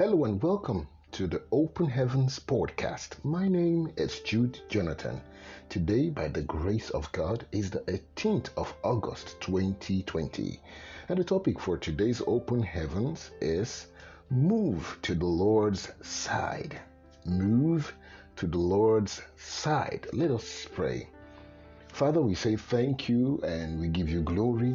Hello and welcome to the Open Heavens podcast. My name is Jude Jonathan. Today, by the grace of God, is the 18th of August 2020. And the topic for today's Open Heavens is Move to the Lord's side. Move to the Lord's side. Let us pray. Father, we say thank you and we give you glory.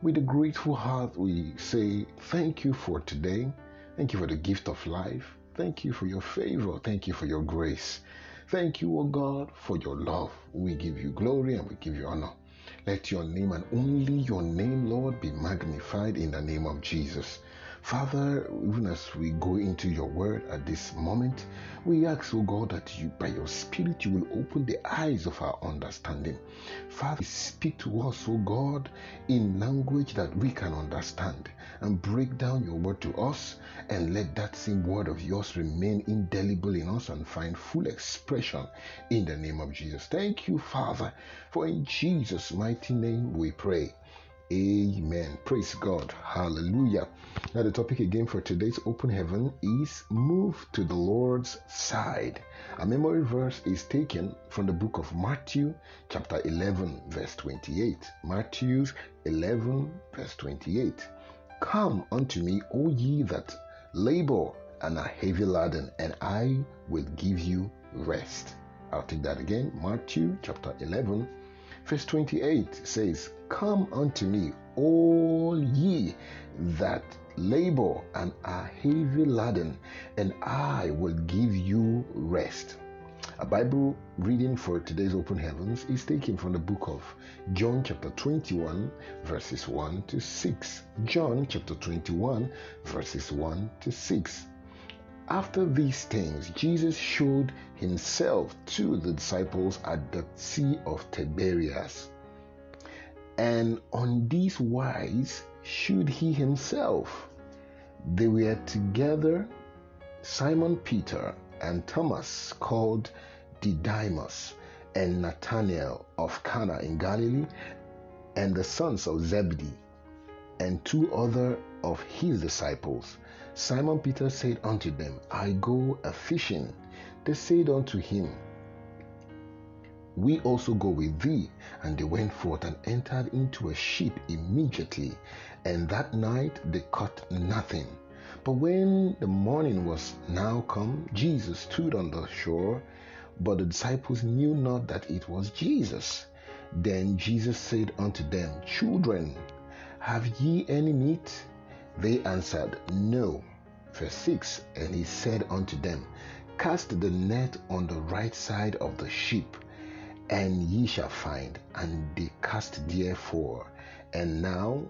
With a grateful heart, we say thank you for today. Thank you for the gift of life. Thank you for your favor. Thank you for your grace. Thank you, O God, for your love. We give you glory and we give you honor. Let your name and only your name, Lord, be magnified in the name of Jesus. Father, even as we go into your word at this moment, we ask, oh God, that you, by your Spirit, you will open the eyes of our understanding. Father, speak to us, oh God, in language that we can understand and break down your word to us and let that same word of yours remain indelible in us and find full expression in the name of Jesus. Thank you, Father, for in Jesus' mighty name we pray. Amen. Praise God. Hallelujah. Now, the topic again for today's open heaven is move to the Lord's side. A memory verse is taken from the book of Matthew, chapter 11, verse 28. Matthew 11, verse 28. Come unto me, O ye that labor and are heavy laden, and I will give you rest. I'll take that again. Matthew chapter 11, verse 28 says, Come unto me, all ye that labor and are heavy laden, and I will give you rest. A Bible reading for today's open heavens is taken from the book of John, chapter 21, verses 1 to 6. John, chapter 21, verses 1 to 6. After these things, Jesus showed himself to the disciples at the Sea of Tiberias. And on this wise shewed he himself. They were together, Simon Peter and Thomas, called Didymus, and Nathanael of Cana in Galilee, and the sons of Zebedee, and two other of his disciples. Simon Peter said unto them, I go a fishing. They said unto him, We also go with thee. And they went forth and entered into a ship immediately, and that night they caught nothing. But when the morning was now come, Jesus stood on the shore, but the disciples knew not that it was Jesus. Then Jesus said unto them, Children, have ye any meat? They answered, No. Verse 6 And he said unto them, Cast the net on the right side of the ship, and ye shall find. And they cast therefore. And now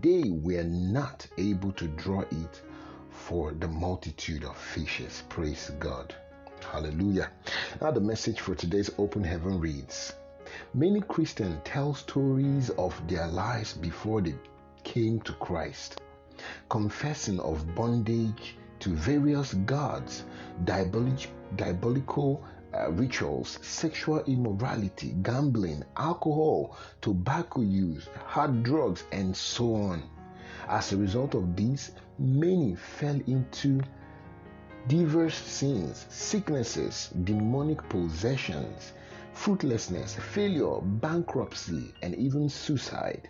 they were not able to draw it for the multitude of fishes. Praise God. Hallelujah. Now, the message for today's open heaven reads Many Christians tell stories of their lives before they came to Christ, confessing of bondage to various gods, diabolic, diabolical uh, rituals, sexual immorality, gambling, alcohol, tobacco use, hard drugs, and so on. As a result of this, many fell into diverse sins, sicknesses, demonic possessions, fruitlessness, failure, bankruptcy, and even suicide.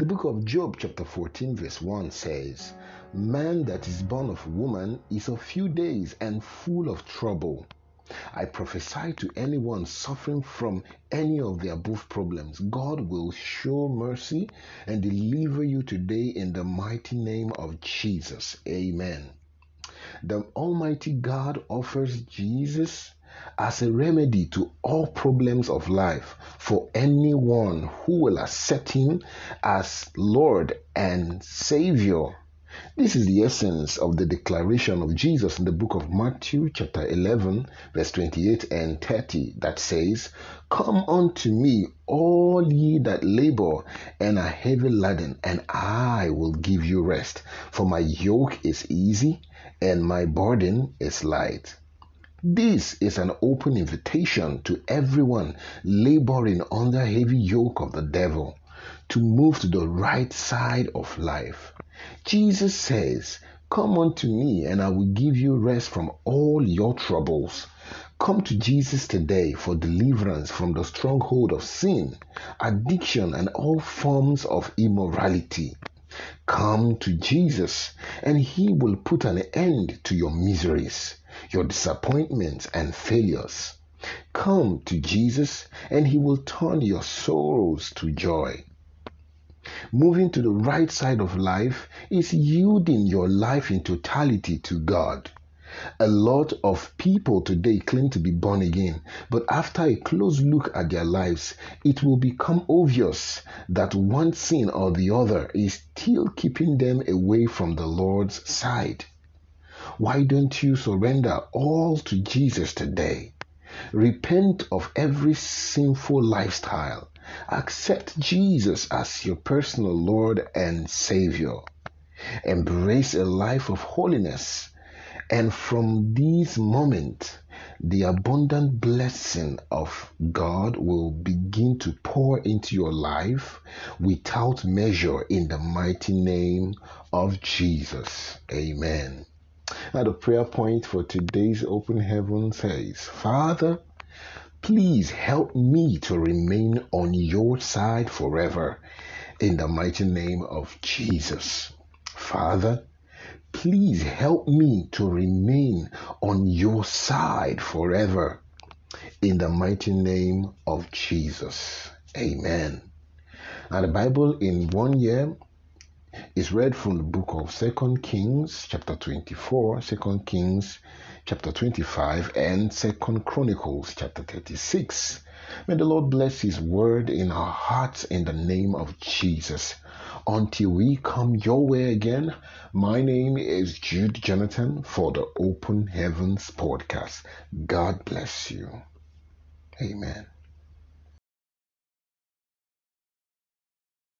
The book of Job, chapter 14, verse 1 says, Man that is born of woman is of few days and full of trouble. I prophesy to anyone suffering from any of the above problems, God will show mercy and deliver you today in the mighty name of Jesus. Amen. The Almighty God offers Jesus as a remedy to all problems of life for anyone who will accept Him as Lord and Savior. This is the essence of the declaration of Jesus in the book of Matthew, chapter 11, verse 28 and 30, that says, Come unto me, all ye that labor and are heavy laden, and I will give you rest. For my yoke is easy and my burden is light. This is an open invitation to everyone laboring under heavy yoke of the devil to move to the right side of life. Jesus says, Come unto me, and I will give you rest from all your troubles. Come to Jesus today for deliverance from the stronghold of sin, addiction, and all forms of immorality. Come to Jesus, and He will put an end to your miseries, your disappointments, and failures. Come to Jesus, and He will turn your sorrows to joy. Moving to the right side of life is yielding your life in totality to God. A lot of people today claim to be born again, but after a close look at their lives, it will become obvious that one sin or the other is still keeping them away from the Lord's side. Why don't you surrender all to Jesus today? Repent of every sinful lifestyle. Accept Jesus as your personal Lord and Savior. Embrace a life of holiness. And from this moment, the abundant blessing of God will begin to pour into your life without measure in the mighty name of Jesus. Amen. Now, the prayer point for today's open heaven says, Father, please help me to remain on your side forever in the mighty name of Jesus. Father, please help me to remain on your side forever in the mighty name of Jesus. Amen. Now, the Bible in one year is read from the book of Second Kings, chapter 24, Second Kings, chapter 25, and Second Chronicles, chapter 36. May the Lord bless His word in our hearts in the name of Jesus. Until we come your way again, my name is Jude Jonathan for the Open Heavens podcast. God bless you. Amen.